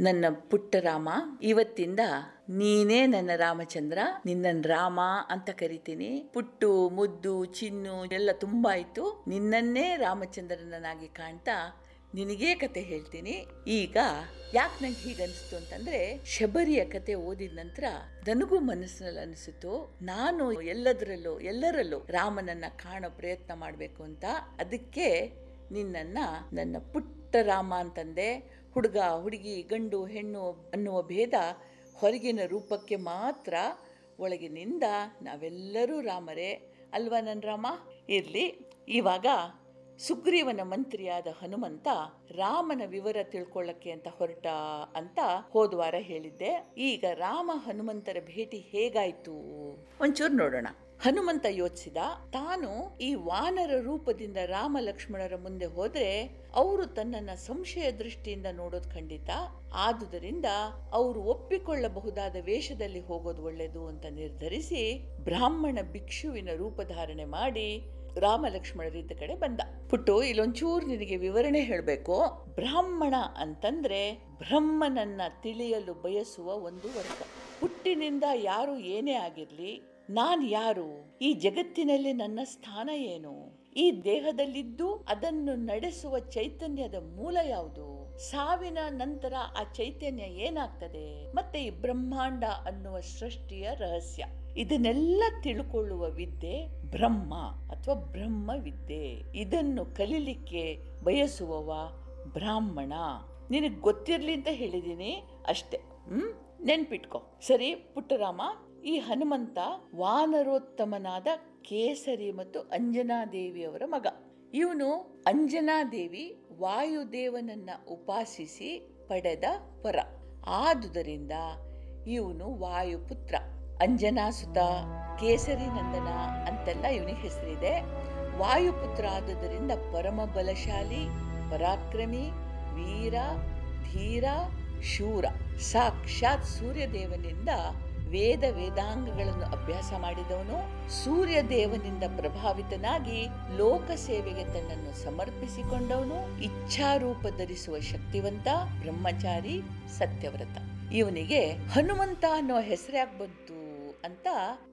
ನನ್ನ ಪುಟ್ಟ ರಾಮ, ಇವತ್ತಿಂದ ನೀನೇ ನನ್ನ ರಾಮಚಂದ್ರ ನಿನ್ನ ರಾಮ ಅಂತ ಕರಿತೀನಿ. ಪುಟ್ಟು, ಮುದ್ದು, ಚಿನ್ನು ಎಲ್ಲ ತುಂಬಾ ಆಯ್ತು ನಿನ್ನನ್ನೇ ರಾಮಚಂದ್ರನನ್ನಾಗಿ ಕಾಣ್ತಾ ನಿನಗೇ ಕತೆ ಹೇಳ್ತೀನಿ. ಈಗ ಯಾಕೆ ನಂಗೆ ಹೀಗೆ ಅನಿಸ್ತು ಅಂತಂದ್ರೆ, ಶಬರಿಯ ಕತೆ ಓದಿದ ನಂತರ ನನಗೂ ಮನಸ್ಸಿನಲ್ಲಿ ಅನಿಸಿತು ನಾನು ಎಲ್ಲದರಲ್ಲೂ, ಎಲ್ಲರಲ್ಲೂ ರಾಮನನ್ನ ಕಾಣೋ ಪ್ರಯತ್ನ ಮಾಡಬೇಕು ಅಂತ. ಅದಕ್ಕೆ ನಿನ್ನನ್ನು ನನ್ನ ಪುಟ್ಟ ರಾಮ ಅಂತಂದೆ. ಹುಡುಗ, ಹುಡುಗಿ, ಗಂಡು, ಹೆಣ್ಣು ಅನ್ನುವ ಭೇದ ಹೊರಗಿನ ರೂಪಕ್ಕೆ ಮಾತ್ರ ಒಳಗಿನಿಂದ ನಾವೆಲ್ಲರೂ ರಾಮರೇ ಅಲ್ವಾ ನನ್ನ ರಾಮ? ಇರಲಿ. ಇವಾಗ ಸುಗ್ರೀವನ ಮಂತ್ರಿಯಾದ ಹನುಮಂತ ರಾಮನ ವಿವರ ತಿಳ್ಕೊಳ್ಳಕ್ಕೆ ಅಂತ ಹೊರಟ ಅಂತ ಹೋದ್ವಾರ ಹೇಳಿದ್ದೆ. ಈಗ ರಾಮ ಹನುಮಂತರ ಭೇಟಿ ಹೇಗಾಯ್ತು? ಒಂಚೂರು ನೋಡೋಣ. ಹನುಮಂತ ಯೋಚಿಸಿದ, ತಾನು ಈ ವಾನರ ರೂಪದಿಂದ ರಾಮ ಲಕ್ಷ್ಮಣರ ಮುಂದೆ ಹೋದ್ರೆ ಅವರು ತನ್ನನ್ನ ಸಂಶಯ ದೃಷ್ಟಿಯಿಂದ ನೋಡೋದು ಖಂಡಿತ. ಆದುದರಿಂದ ಅವರು ಒಪ್ಪಿಕೊಳ್ಳಬಹುದಾದ ವೇಷದಲ್ಲಿ ಹೋಗೋದು ಒಳ್ಳೆಯದು ಅಂತ ನಿರ್ಧರಿಸಿ ಬ್ರಾಹ್ಮಣ ಭಿಕ್ಷುವಿನ ರೂಪಧಾರಣೆ ಮಾಡಿ ರಾಮ ಲಕ್ಷ್ಮಣರಿದ್ದ ಕಡೆ ಬಂದ. ಪುಟ್ಟು, ಇಲ್ಲೊಂಚೂರು ನಿನಗೆ ವಿವರಣೆ ಹೇಳಬೇಕು. ಬ್ರಾಹ್ಮಣ ಅಂತಂದ್ರೆ ಬ್ರಹ್ಮನನ್ನ ತಿಳಿಯಲು ಬಯಸುವ ಒಂದು ವರ್ಗ. ಹುಟ್ಟಿನಿಂದ ಯಾರು ಏನೇ ಆಗಿರ್ಲಿ ನಾನ್ ಯಾರು? ಈ ಜಗತ್ತಿನಲ್ಲಿ ನನ್ನ ಸ್ಥಾನ ಏನು? ಈ ದೇಹದಲ್ಲಿದ್ದು ಅದನ್ನು ನಡೆಸುವ ಚೈತನ್ಯದ ಮೂಲ ಯಾವುದು? ಸಾವಿನ ನಂತರ ಆ ಚೈತನ್ಯ ಏನಾಗ್ತದೆ? ಮತ್ತೆ ಈ ಬ್ರಹ್ಮಾಂಡ ಅನ್ನುವ ಸೃಷ್ಟಿಯ ರಹಸ್ಯ. ಇದನ್ನೆಲ್ಲ ತಿಳ್ಕೊಳ್ಳುವ ವಿದ್ಯೆ ಬ್ರಹ್ಮ ಅಥವಾ ಬ್ರಹ್ಮ ವಿದ್ಯೆ ಇದನ್ನು ಕಲೀಲಿಕ್ಕೆ ಬಯಸುವವ ಬ್ರಾಹ್ಮಣ. ನಿನಗೆ ಗೊತ್ತಿರಲಿ ಅಂತ ಹೇಳಿದ್ದೀನಿ ಅಷ್ಟೆ. ಹ್ಮ್? ನೆನ್ಪಿಟ್ಕೊ. ಸರಿ ಪುಟ್ಟರಾಮ? ಈ ಹನುಮಂತ ವಾನರೋತ್ತಮನಾದ ಕೇಸರಿ ಮತ್ತು ಅಂಜನಾದೇವಿಯವರ ಮಗ. ಇವನು ಅಂಜನಾದೇವಿ ವಾಯುದೇವನನ್ನ ಉಪಾಸಿಸಿ ಪಡೆದ ವರ. ಆದುದರಿಂದ ಇವನು ವಾಯುಪುತ್ರ. ಅಂಜನಾಸುತ ಕೇಸರಿ ನಂದನ ಅಂತೆಲ್ಲ ಇವನಿಗೆ ಹೆಸರಿದೆ. ವಾಯುಪುತ್ರ ಆದುದರಿಂದ ಪರಮ ಬಲಶಾಲಿ, ಪರಾಕ್ರಮಿ, ವೀರ, ಧೀರ, ಶೂರ. ಸಾಕ್ಷಾತ್ ಸೂರ್ಯದೇವನಿಂದ ವೇದ ವೇದಾಂಗಗಳನ್ನು ಅಭ್ಯಾಸ ಮಾಡಿದವನು ಸೂರ್ಯ ದೇವನಿಂದ ಪ್ರಭಾವಿತನಾಗಿ ಲೋಕ ಸೇವೆಗೆ ತನ್ನನ್ನು ಸಮರ್ಪಿಸಿಕೊಂಡವನು, ಇಚ್ಛಾರೂಪ ಧರಿಸುವ ಶಕ್ತಿವಂತ, ಬ್ರಹ್ಮಚಾರಿ, ಸತ್ಯವ್ರತ. ಇವನಿಗೆ ಹನುಮಂತ ಅನ್ನೋ ಹೆಸರ್ಯಾಕ್ ಬಂತು. ಅಂತ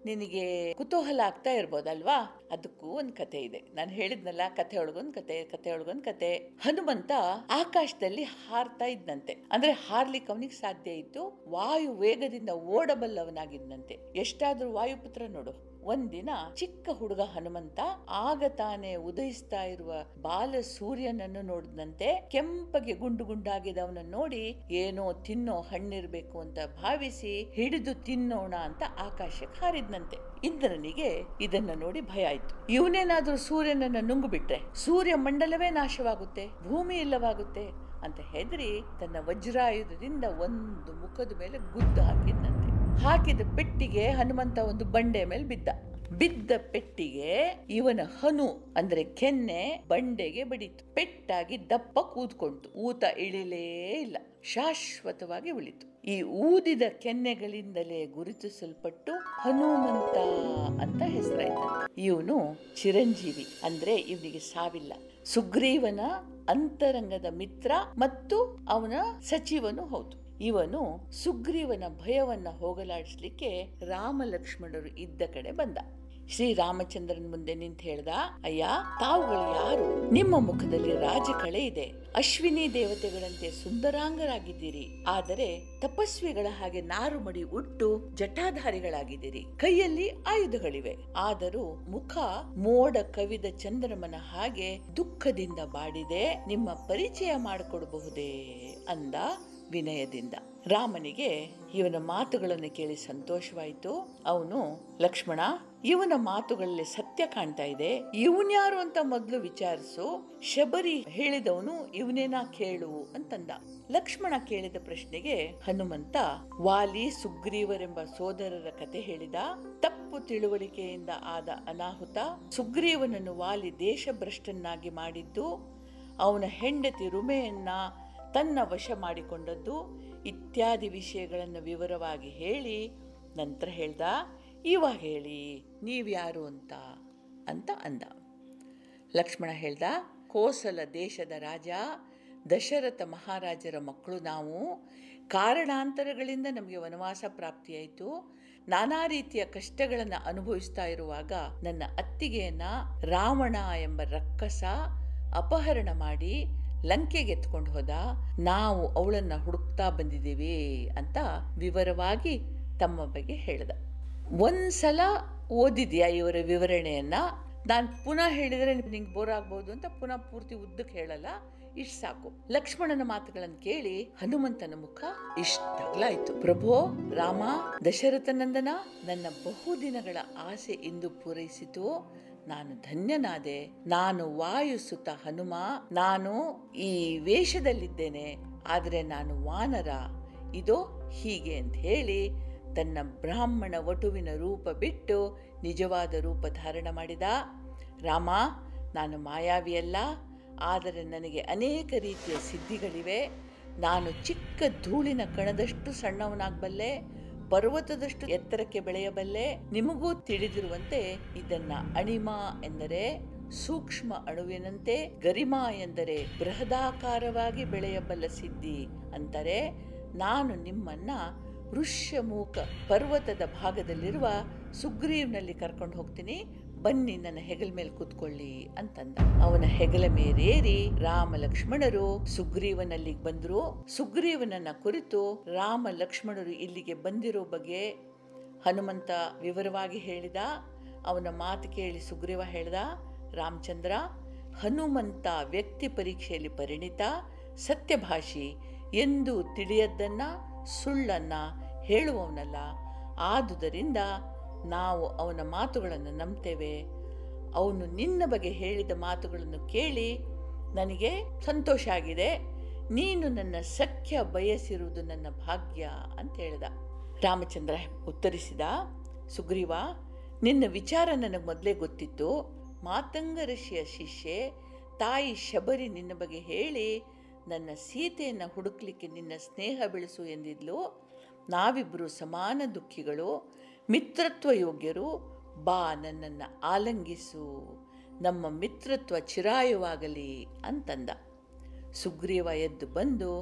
ನಿನಗೆ ಕುತೂಹಲ ಆಗ್ತಾ ಇರ್ಬೋದಲ್ವಾ? ಅದಕ್ಕೂ ಒಂದ್ ಕತೆ ಇದೆ. ನಾನು ಹೇಳಿದ್ನಲ್ಲ, ಕಥೆ ಒಳಗೊಂದ್ ಕತೆ ಕಥೆ ಒಳಗೊಂದ್ ಕತೆ ಹನುಮಂತ ಆಕಾಶದಲ್ಲಿ ಹಾರ್ತಾ ಇದ್ದಂತೆ ಅಂದ್ರೆ ಹಾರ್ಲಿಕ್ಕೆ ಅವನಿಗೆ ಸಾಧ್ಯ ಇತ್ತು, ವಾಯು ವೇಗದಿಂದ ಓಡಬಲ್ಲವನಾಗಿದ್ದಂತೆ ಎಷ್ಟಾದ್ರೂ ವಾಯುಪುತ್ರ ನೋಡು. ಒಂದಿನ ಚಿಕ್ಕ ಹುಡುಗ ಹನುಮಂತ ಆಗ ತಾನೇ ಉದಯಿಸ್ತಾ ಇರುವ ಬಾಲ ಸೂರ್ಯನನ್ನು ನೋಡಿದಂತೆ ಕೆಂಪಗೆ ಗುಂಡು ಗುಂಡಾಗಿದ್ದವನನ್ನು ನೋಡಿ, ಏನೋ ತಿನ್ನೋ ಹಣ್ಣಿರ್ಬೇಕು ಅಂತ ಭಾವಿಸಿ ಹಿಡಿದು ತಿನ್ನೋಣ ಅಂತ ಆಕಾಶಕ್ಕೆ ಹಾರಿದ್ನಂತೆ. ಇಂದ್ರನಿಗೆ ಇದನ್ನ ನೋಡಿ ಭಯ ಆಯ್ತು. ಇವನೇನಾದ್ರೂ ಸೂರ್ಯನನ್ನ ನುಂಗು ಬಿಟ್ರೆ ಸೂರ್ಯ ಮಂಡಲವೇ ನಾಶವಾಗುತ್ತೆ, ಭೂಮಿ ಇಲ್ಲವಾಗುತ್ತೆ ಅಂತ ಹೆದರಿ ತನ್ನ ವಜ್ರಾಯುಧದಿಂದ ಒಂದು ಮುಖದ ಮೇಲೆ ಗುದ್ದು ಹಾಕಿದ್ನಂತೆ ಹಾಕಿದ ಪೆಟ್ಟಿಗೆ ಹನುಮಂತ ಒಂದು ಬಂಡೆ ಮೇಲೆ ಬಿದ್ದ. ಬಿದ್ದ ಪೆಟ್ಟಿಗೆ ಇವನ ಹನು, ಅಂದ್ರೆ ಕೆನ್ನೆ, ಬಂಡೆಗೆ ಬಡಿತು. ಪೆಟ್ಟಾಗಿ ದಪ್ಪ ಕೂತ್ಕೊಂತು ಊತ ಇಳಿಲೇ ಇಲ್ಲ. ಶಾಶ್ವತವಾಗಿ ಉಳಿತು. ಈ ಊದಿದ ಕೆನ್ನೆಗಳಿಂದಲೇ ಗುರುತಿಸಲ್ಪಟ್ಟು ಹನುಮಂತ ಅಂತ ಹೆಸರಾಯ್ತು ಇವನು ಚಿರಂಜೀವಿ, ಅಂದ್ರೆ ಇವನಿಗೆ ಸಾವಿಲ್ಲ. ಸುಗ್ರೀವನ ಅಂತರಂಗದ ಮಿತ್ರ ಮತ್ತು ಅವನ ಸಚಿವನು ಹೌದು. ಇವನು ಸುಗ್ರೀವನ ಭಯವನ್ನ ಹೋಗಲಾಡಿಸ್ಲಿಕ್ಕೆ ರಾಮ ಲಕ್ಷ್ಮಣರು ಇದ್ದ ಕಡೆ ಬಂದ. ಶ್ರೀರಾಮಚಂದ್ರನ್ ಮುಂದೆ ನಿಂತು ಹೇಳ್ದ, ಅಯ್ಯ, ತಾವುಗಳು ಯಾರು? ನಿಮ್ಮ ಮುಖದಲ್ಲಿ ರಾಜಕಳೆ ಇದೆ. ಅಶ್ವಿನಿ ದೇವತೆಗಳಂತೆ ಸುಂದರಾಂಗರಾಗಿದ್ದೀರಿ. ಆದರೆ ತಪಸ್ವಿಗಳ ಹಾಗೆ ನಾರು ಮಡಿ ಉಟ್ಟು ಜಟಾಧಾರಿಗಳಾಗಿದ್ದೀರಿ. ಕೈಯಲ್ಲಿ ಆಯುಧಗಳಿವೆ. ಆದರೂ ಮುಖ ಮೋಡ ಕವಿದ ಚಂದ್ರಮನ ಹಾಗೆ ದುಃಖದಿಂದ ಬಾಡಿದೆ. ನಿಮ್ಮ ಪರಿಚಯ ಮಾಡಿಕೊಡಬಹುದೇ? ಅಂದ ವಿನಯದಿಂದ. ರಾಮನಿಗೆ ಇವನ ಮಾತುಗಳನ್ನು ಕೇಳಿ ಸಂತೋಷವಾಯಿತು. ಅವನು, ಲಕ್ಷ್ಮಣ, ಇವನ ಮಾತುಗಳಲ್ಲಿ ಸತ್ಯ ಕಾಣ್ತಾ ಇದೆ. ಇವನ್ಯಾರು ಅಂತ ಮೊದಲು ವಿಚಾರಿಸು. ಶಬರಿ ಹೇಳಿದವನು ಇವನೇನಾ ಕೇಳು ಅಂತಂದ. ಲಕ್ಷ್ಮಣ ಕೇಳಿದ ಪ್ರಶ್ನೆಗೆ ಹನುಮಂತ, ವಾಲಿ ಸುಗ್ರೀವರೆಂಬ ಸೋದರರ ಕತೆ ಹೇಳಿದ. ತಪ್ಪು ತಿಳುವಳಿಕೆಯಿಂದ ಆದ ಅನಾಹುತ ಸುಗ್ರೀವನನ್ನು ವಾಲಿ ದೇಶಭ್ರಷ್ಟನ್ನಾಗಿ ಮಾಡಿದ್ದು. ಅವನ ಹೆಂಡತಿ ರುಮೆಯನ್ನ ತನ್ನ ವಶ ಮಾಡಿಕೊಂಡದ್ದು ಇತ್ಯಾದಿ ವಿಷಯಗಳನ್ನು ವಿವರವಾಗಿ ಹೇಳಿ ನಂತರ ಹೇಳ್ದ ಇವಾಗ ಹೇಳಿ ನೀವ್ಯಾರು ಅಂತ ಅಂತ ಅಂದ. ಲಕ್ಷ್ಮಣ ಹೇಳ್ದ, ಕೋಸಲ ದೇಶದ ರಾಜ, ದಶರಥ ಮಹಾರಾಜರ ಮಕ್ಕಳು ನಾವು. ಕಾರಣಾಂತರಗಳಿಂದ ನಮಗೆ ವನವಾಸ ಪ್ರಾಪ್ತಿಯಾಯಿತು. ನಾನಾ ರೀತಿಯ ಕಷ್ಟಗಳನ್ನು ಅನುಭವಿಸ್ತಾ ಇರುವಾಗ ನನ್ನ ಅತ್ತಿಗೆಯನ್ನು ರಾವಣ ಎಂಬ ರಕ್ಕಸ ಅಪಹರಣ ಮಾಡಿ ಲಂಕೆಗೆ ಎತ್ಕೊಂಡು ಹೋದ, ನಾವು ಅವಳನ್ನ ಹುಡುಕ್ತಾ ಬಂದಿದ್ದೀವಿ ಅಂತ ವಿವರವಾಗಿ ತಮ್ಮ ಬಗ್ಗೆ ಹೇಳ್ದ. ಒಂದ್ಸಲ ಓದಿದ್ಯಾ ಇವರ ವಿವರಣೆಯನ್ನ? ನಾನು ಪುನಃ ಹೇಳಿದರೆ ನಿಂಗೆ ಬೋರ್ ಆಗ್ಬೋದು ಅಂತ ಪುನಃ ಪೂರ್ತಿ ಉದ್ದಕ್ಕೆ ಹೇಳಲ್ಲ, ಇಷ್ಟು ಸಾಕು. ಲಕ್ಷ್ಮಣನ ಮಾತುಗಳನ್ನು ಕೇಳಿ ಹನುಮಂತನ ಮುಖ ಇಷ್ಟಗ್ಲಾಯ್ತು ಪ್ರಭೋ, ರಾಮ, ದಶರಥನಂದನ ನನ್ನ ಬಹುದಿನಗಳ ಆಸೆ ಇಂದು ಪೂರೈಸಿತು. ನಾನು ಧನ್ಯನಾದೆ. ನಾನು ವಾಯುಸುತ ಹನುಮ. ನಾನು ಈ ವೇಷದಲ್ಲಿದ್ದೇನೆ. ಆದರೆ ನಾನು ವಾನರ. ಇದೋ ಹೀಗೆ ಅಂತ ಹೇಳಿ ತನ್ನ ಬ್ರಾಹ್ಮಣ ವಟುವಿನ ರೂಪ ಬಿಟ್ಟು ನಿಜವಾದ ರೂಪ ಧಾರಣ ಮಾಡಿದ. ರಾಮ, ನಾನು ಮಾಯಾವಿಯಲ್ಲ ಆದರೆ ನನಗೆ ಅನೇಕ ರೀತಿಯ ಸಿದ್ಧಿಗಳಿವೆ. ನಾನು ಚಿಕ್ಕ ಧೂಳಿನ ಕಣದಷ್ಟು ಸಣ್ಣವನಾಗಬಲ್ಲೆ. ಪರ್ವತದಷ್ಟು ಎತ್ತರಕ್ಕೆ ಬೆಳೆಯಬಲ್ಲೆ ನಿಮಗೂ ತಿಳಿದಿರುವಂತೆ ಇದನ್ನ ಅಣಿಮ ಎಂದರೆ ಸೂಕ್ಷ್ಮ ಅಣುವಿನಂತೆ ಗರಿಮ ಎಂದರೆ ಬೃಹದಾಕಾರವಾಗಿ ಬೆಳೆಯಬಲ್ಲ ಸಿದ್ಧಿ ಅಂತಾರೆ. ನಾನು ನಿಮ್ಮನ್ನ ಋಷ್ಯಮೂಕ ಪರ್ವತದ ಭಾಗದಲ್ಲಿರುವ ಸುಗ್ರೀವ್ನಲ್ಲಿ ಕರ್ಕೊಂಡು ಹೋಗ್ತೀನಿ. ಬನ್ನಿ, ನನ್ನ ಹೆಗಲ ಮೇಲೆ ಕೂತ್ಕೊಳ್ಳಿ ಅಂತಂದ. ಅವನ ಹೆಗಲ ಮೇಲೇರಿ ರಾಮ ಲಕ್ಷ್ಮಣರು ಸುಗ್ರೀವನಲ್ಲಿಗೆ ಬಂದ್ರು. ಸುಗ್ರೀವನನ್ನ ಕುರಿತು ರಾಮ ಲಕ್ಷ್ಮಣರು ಇಲ್ಲಿಗೆ ಬಂದಿರೋ ಬಗ್ಗೆ ಹನುಮಂತ ವಿವರವಾಗಿ ಹೇಳಿದ. ಅವನ ಮಾತು ಕೇಳಿ ಸುಗ್ರೀವ ಹೇಳ್ದ, ರಾಮಚಂದ್ರ, ಹನುಮಂತ ವ್ಯಕ್ತಿ ಪರೀಕ್ಷೆಯಲ್ಲಿ ಪರಿಣಿತ, ಸತ್ಯಭಾಷಿ, ಎಂದು ತಿಳಿಯದ್ದನ್ನ ಸುಳ್ಳನ್ನ ಹೇಳುವವನಲ್ಲ. ಆದುದರಿಂದ ನಾವು ಅವನ ಮಾತುಗಳನ್ನು ನಂಬ್ತೇವೆ. ಅವನು ನಿನ್ನ ಬಗ್ಗೆ ಹೇಳಿದ ಮಾತುಗಳನ್ನು ಕೇಳಿ ನನಗೆ ಸಂತೋಷ ಆಗಿದೆ. ನೀನು ನನ್ನ ಸಖ್ಯ ಬಯಸಿರುವುದು ನನ್ನ ಭಾಗ್ಯ ಅಂತ ಹೇಳಿದ. ರಾಮಚಂದ್ರ ಉತ್ತರಿಸಿದ, ಸುಗ್ರೀವ, ನಿನ್ನ ವಿಚಾರ ನನಗೆ ಮೊದಲೇ ಗೊತ್ತಿತ್ತು. ಮಾತಂಗ ಋಷಿಯ ಶಿಷ್ಯೆ, ತಾಯಿ ಶಬರಿ ನಿನ್ನ ಬಗ್ಗೆ ಹೇಳಿ, ನನ್ನ ಸೀತೆಯನ್ನು ಹುಡುಕ್ಲಿಕ್ಕೆ ನಿನ್ನ ಸ್ನೇಹ ಬೆಳೆಸು ಎಂದಿದ್ಲು. ನಾವಿಬ್ಬರು ಸಮಾನ ದುಃಖಿಗಳು. ಮಿತ್ರತ್ವ ಯೋಗ್ಯರು ಬಾ ನನ್ನನ್ನು ಆಲಂಗಿಸು, ನಮ್ಮ ಮಿತ್ರತ್ವ ಚಿರಾಯುವಾಗಲಿ ಅಂತಂದ. ಸುಗ್ರೀವ ಎದ್ದು ಬಂದು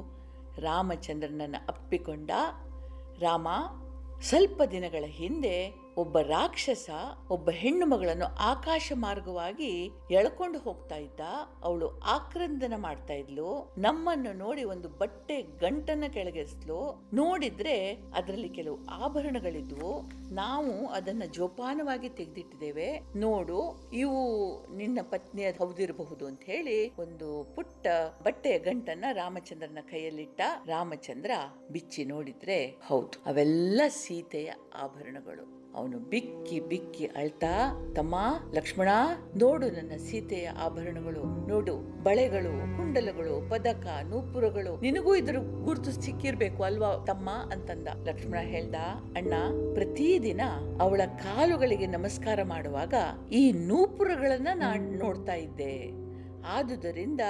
ರಾಮಚಂದ್ರನನ್ನು ಅಪ್ಪಿಕೊಂಡ. ರಾಮ, ಸ್ವಲ್ಪ ದಿನಗಳ ಹಿಂದೆ ಒಬ್ಬ ರಾಕ್ಷಸ, ಒಬ್ಬ ಹೆಣ್ಣು ಮಗಳನ್ನು ಆಕಾಶ ಮಾರ್ಗವಾಗಿ ಎಳ್ಕೊಂಡು ಹೋಗ್ತಾ ಇದ್ದ. ಅವಳು ಆಕ್ರಂದನ ಮಾಡ್ತಾ ಇದ್ಲು. ನಮ್ಮನ್ನು ನೋಡಿ ಒಂದು ಬಟ್ಟೆ ಗಂಟನ್ನ ಕೆಳಗೆಸ್ಲು ನೋಡಿದ್ರೆ ಅದರಲ್ಲಿ ಕೆಲವು ಆಭರಣಗಳಿದ್ವು. ನಾವು ಅದನ್ನ ಜೋಪಾನವಾಗಿ ತೆಗೆದಿಟ್ಟಿದ್ದೇವೆ. ನೋಡು, ಇವು ನಿನ್ನ ಪತ್ನಿಯ ಹೌದಿರಬಹುದು ಅಂತ ಹೇಳಿ ಒಂದು ಪುಟ್ಟ ಬಟ್ಟೆಯ ಗಂಟನ್ನ ರಾಮಚಂದ್ರನ ಕೈಯಲ್ಲಿಟ್ಟ. ರಾಮಚಂದ್ರ ಬಿಚ್ಚಿ ನೋಡಿದ್ರೆ ಹೌದು, ಅವೆಲ್ಲ ಸೀತೆಯ ಆಭರಣಗಳು. ಅವನು ಬಿಕ್ಕಿ ಬಿಕ್ಕಿ ಅಳ್ತಾ, ತಮ್ಮ, ಲಕ್ಷ್ಮಣ, ನೋಡು ನನ್ನ ಸೀತೆಯ ಆಭರಣಗಳು, ನೋಡು ಬಳೆಗಳು, ಕುಂಡಲಗಳು, ಪದಕ, ನೂಪುರಗಳು. ನಿನಗೂ ಇದ್ರ ಗುರುತು ಸಿಕ್ಕಿರ್ಬೇಕು ಅಲ್ವಾ ತಮ್ಮ ಅಂತಂದ. ಲಕ್ಷ್ಮಣ ಹೇಳ್ದ, ಅಣ್ಣ, ಪ್ರತಿದಿನ ಅವಳ ಕಾಲುಗಳಿಗೆ ನಮಸ್ಕಾರ ಮಾಡುವಾಗ ಈ ನೂಪುರಗಳನ್ನ ನಾನು ನೋಡ್ತಾ ಇದ್ದೆ. ಆದುದರಿಂದ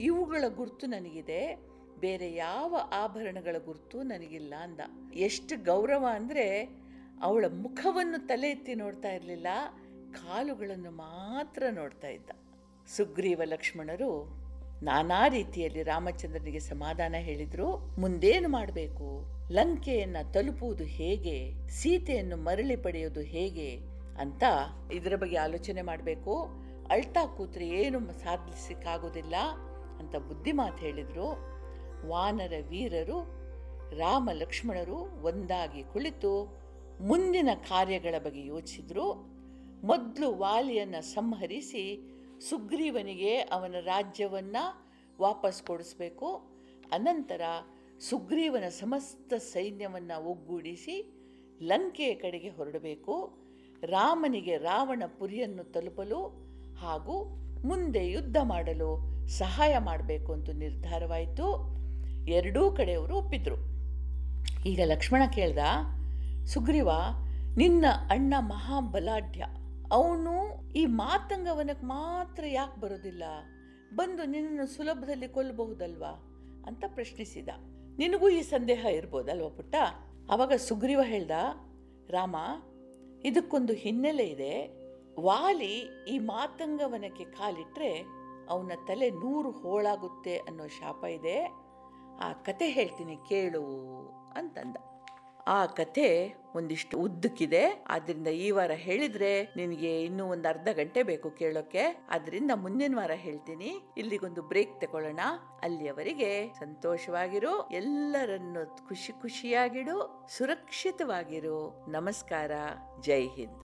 ಇವುಗಳ ಗುರುತು ನನಗಿದೆ, ಬೇರೆ ಯಾವ ಆಭರಣಗಳ ಗುರುತು ನನಗಿಲ್ಲ ಅಂದ. ಎಷ್ಟು ಗೌರವ ಅಂದ್ರೆ ಅವಳ ಮುಖವನ್ನು ತಲೆ ಎತ್ತಿ ನೋಡ್ತಾ ಇರಲಿಲ್ಲ, ಕಾಲುಗಳನ್ನು ಮಾತ್ರ ನೋಡ್ತಾ ಇದ್ದ. ಸುಗ್ರೀವ ಲಕ್ಷ್ಮಣರು ನಾನಾ ರೀತಿಯಲ್ಲಿ ರಾಮಚಂದ್ರನಿಗೆ ಸಮಾಧಾನ ಹೇಳಿದ್ರು, ಮುಂದೇನು ಮಾಡಬೇಕು? ಲಂಕೆಯನ್ನು ತಲುಪುವುದು ಹೇಗೆ? ಸೀತೆಯನ್ನು ಮರಳಿ ಪಡೆಯೋದು ಹೇಗೆ ಅಂತ ಇದರ ಬಗ್ಗೆ ಆಲೋಚನೆ ಮಾಡಬೇಕು. ಅಳ್ತಾ ಕೂತ್ರೆ ಏನು ಸಾಧಿಸಲಿಕ್ಕಾಗೋದಿಲ್ಲ ಅಂತ ಬುದ್ಧಿ ಮಾತು ಹೇಳಿದ್ರು. ವಾನರ ವೀರರು, ರಾಮ ಲಕ್ಷ್ಮಣರು ಒಂದಾಗಿ ಕುಳಿತು ಮುಂದಿನ ಕಾರ್ಯಗಳ ಬಗ್ಗೆ ಯೋಚಿಸಿದ್ರು ಮೊದಲು ವಾಲಿಯನ್ನು ಸಂಹರಿಸಿ ಸುಗ್ರೀವನಿಗೆ ಅವನ ರಾಜ್ಯವನ್ನು ವಾಪಸ್ ಕೊಡಿಸ್ಬೇಕು. ಅನಂತರ ಸುಗ್ರೀವನ ಸಮಸ್ತ ಸೈನ್ಯವನ್ನು ಒಗ್ಗೂಡಿಸಿ ಲಂಕೆಯ ಕಡೆಗೆ ಹೊರಡಬೇಕು. ರಾಮನಿಗೆ ರಾವಣ ಪುರಿಯನ್ನು ತಲುಪಲು ಹಾಗೂ ಮುಂದೆ ಯುದ್ಧ ಮಾಡಲು ಸಹಾಯ ಮಾಡಬೇಕು ಅಂತ ನಿರ್ಧಾರವಾಯಿತು. ಎರಡೂ ಕಡೆಯವರು ಒಪ್ಪಿದ್ರು. ಈಗ ಲಕ್ಷ್ಮಣ ಕೇಳ್ದ ಸುಗ್ರೀವ, ನಿನ್ನ ಅಣ್ಣ ಮಹಾಬಲಾಢ್ಯ. ಅವನು ಈ ಮಾತಂಗವನಕ್ಕೆ ಮಾತ್ರ ಯಾಕೆ ಬರೋದಿಲ್ಲ? ಬಂದು ನಿನ್ನನ್ನು ಸುಲಭದಲ್ಲಿ ಕೊಲ್ಲಬಹುದಲ್ವಾ? ಅಂತ ಪ್ರಶ್ನಿಸಿದ. ನಿನಗೂ ಈ ಸಂದೇಹ ಇರ್ಬೋದಲ್ವ ಪುಟ್ಟ? ಅವಾಗ ಸುಗ್ರೀವ ಹೇಳ್ದ, ರಾಮ, ಇದಕ್ಕೊಂದು ಹಿನ್ನೆಲೆ ಇದೆ. ವಾಲಿ ಈ ಮಾತಂಗವನಕ್ಕೆ ಕಾಲಿಟ್ಟರೆ ಅವನ ತಲೆ ನೂರು ಹೋಳಾಗುತ್ತೆ ಅನ್ನೋ ಶಾಪ ಇದೆ. ಆ ಕತೆ ಹೇಳ್ತೀನಿ ಕೇಳು ಅಂತಂದ. ಆ ಕಥೆ ಒಂದಿಷ್ಟು ಉದ್ದಕ್ಕಿದೆ. ಆದ್ರಿಂದ ಈ ವಾರ ಹೇಳಿದ್ರೆ ನಿನಗೆ ಇನ್ನೂ ಒಂದು ಅರ್ಧ ಗಂಟೆ ಬೇಕು ಕೇಳೋಕೆ. ಅದರಿಂದ ಮುಂದಿನ ವಾರ ಹೇಳ್ತೀನಿ. ಇಲ್ಲಿಗೊಂದು ಬ್ರೇಕ್ ತಗೊಳ್ಳೋಣ. ಅಲ್ಲಿಯವರೆಗೆ ಸಂತೋಷವಾಗಿರು. ಎಲ್ಲರನ್ನು ಖುಷಿ ಖುಷಿಯಾಗಿಡು. ಸುರಕ್ಷಿತವಾಗಿರು. ನಮಸ್ಕಾರ. ಜೈ ಹಿಂದ್.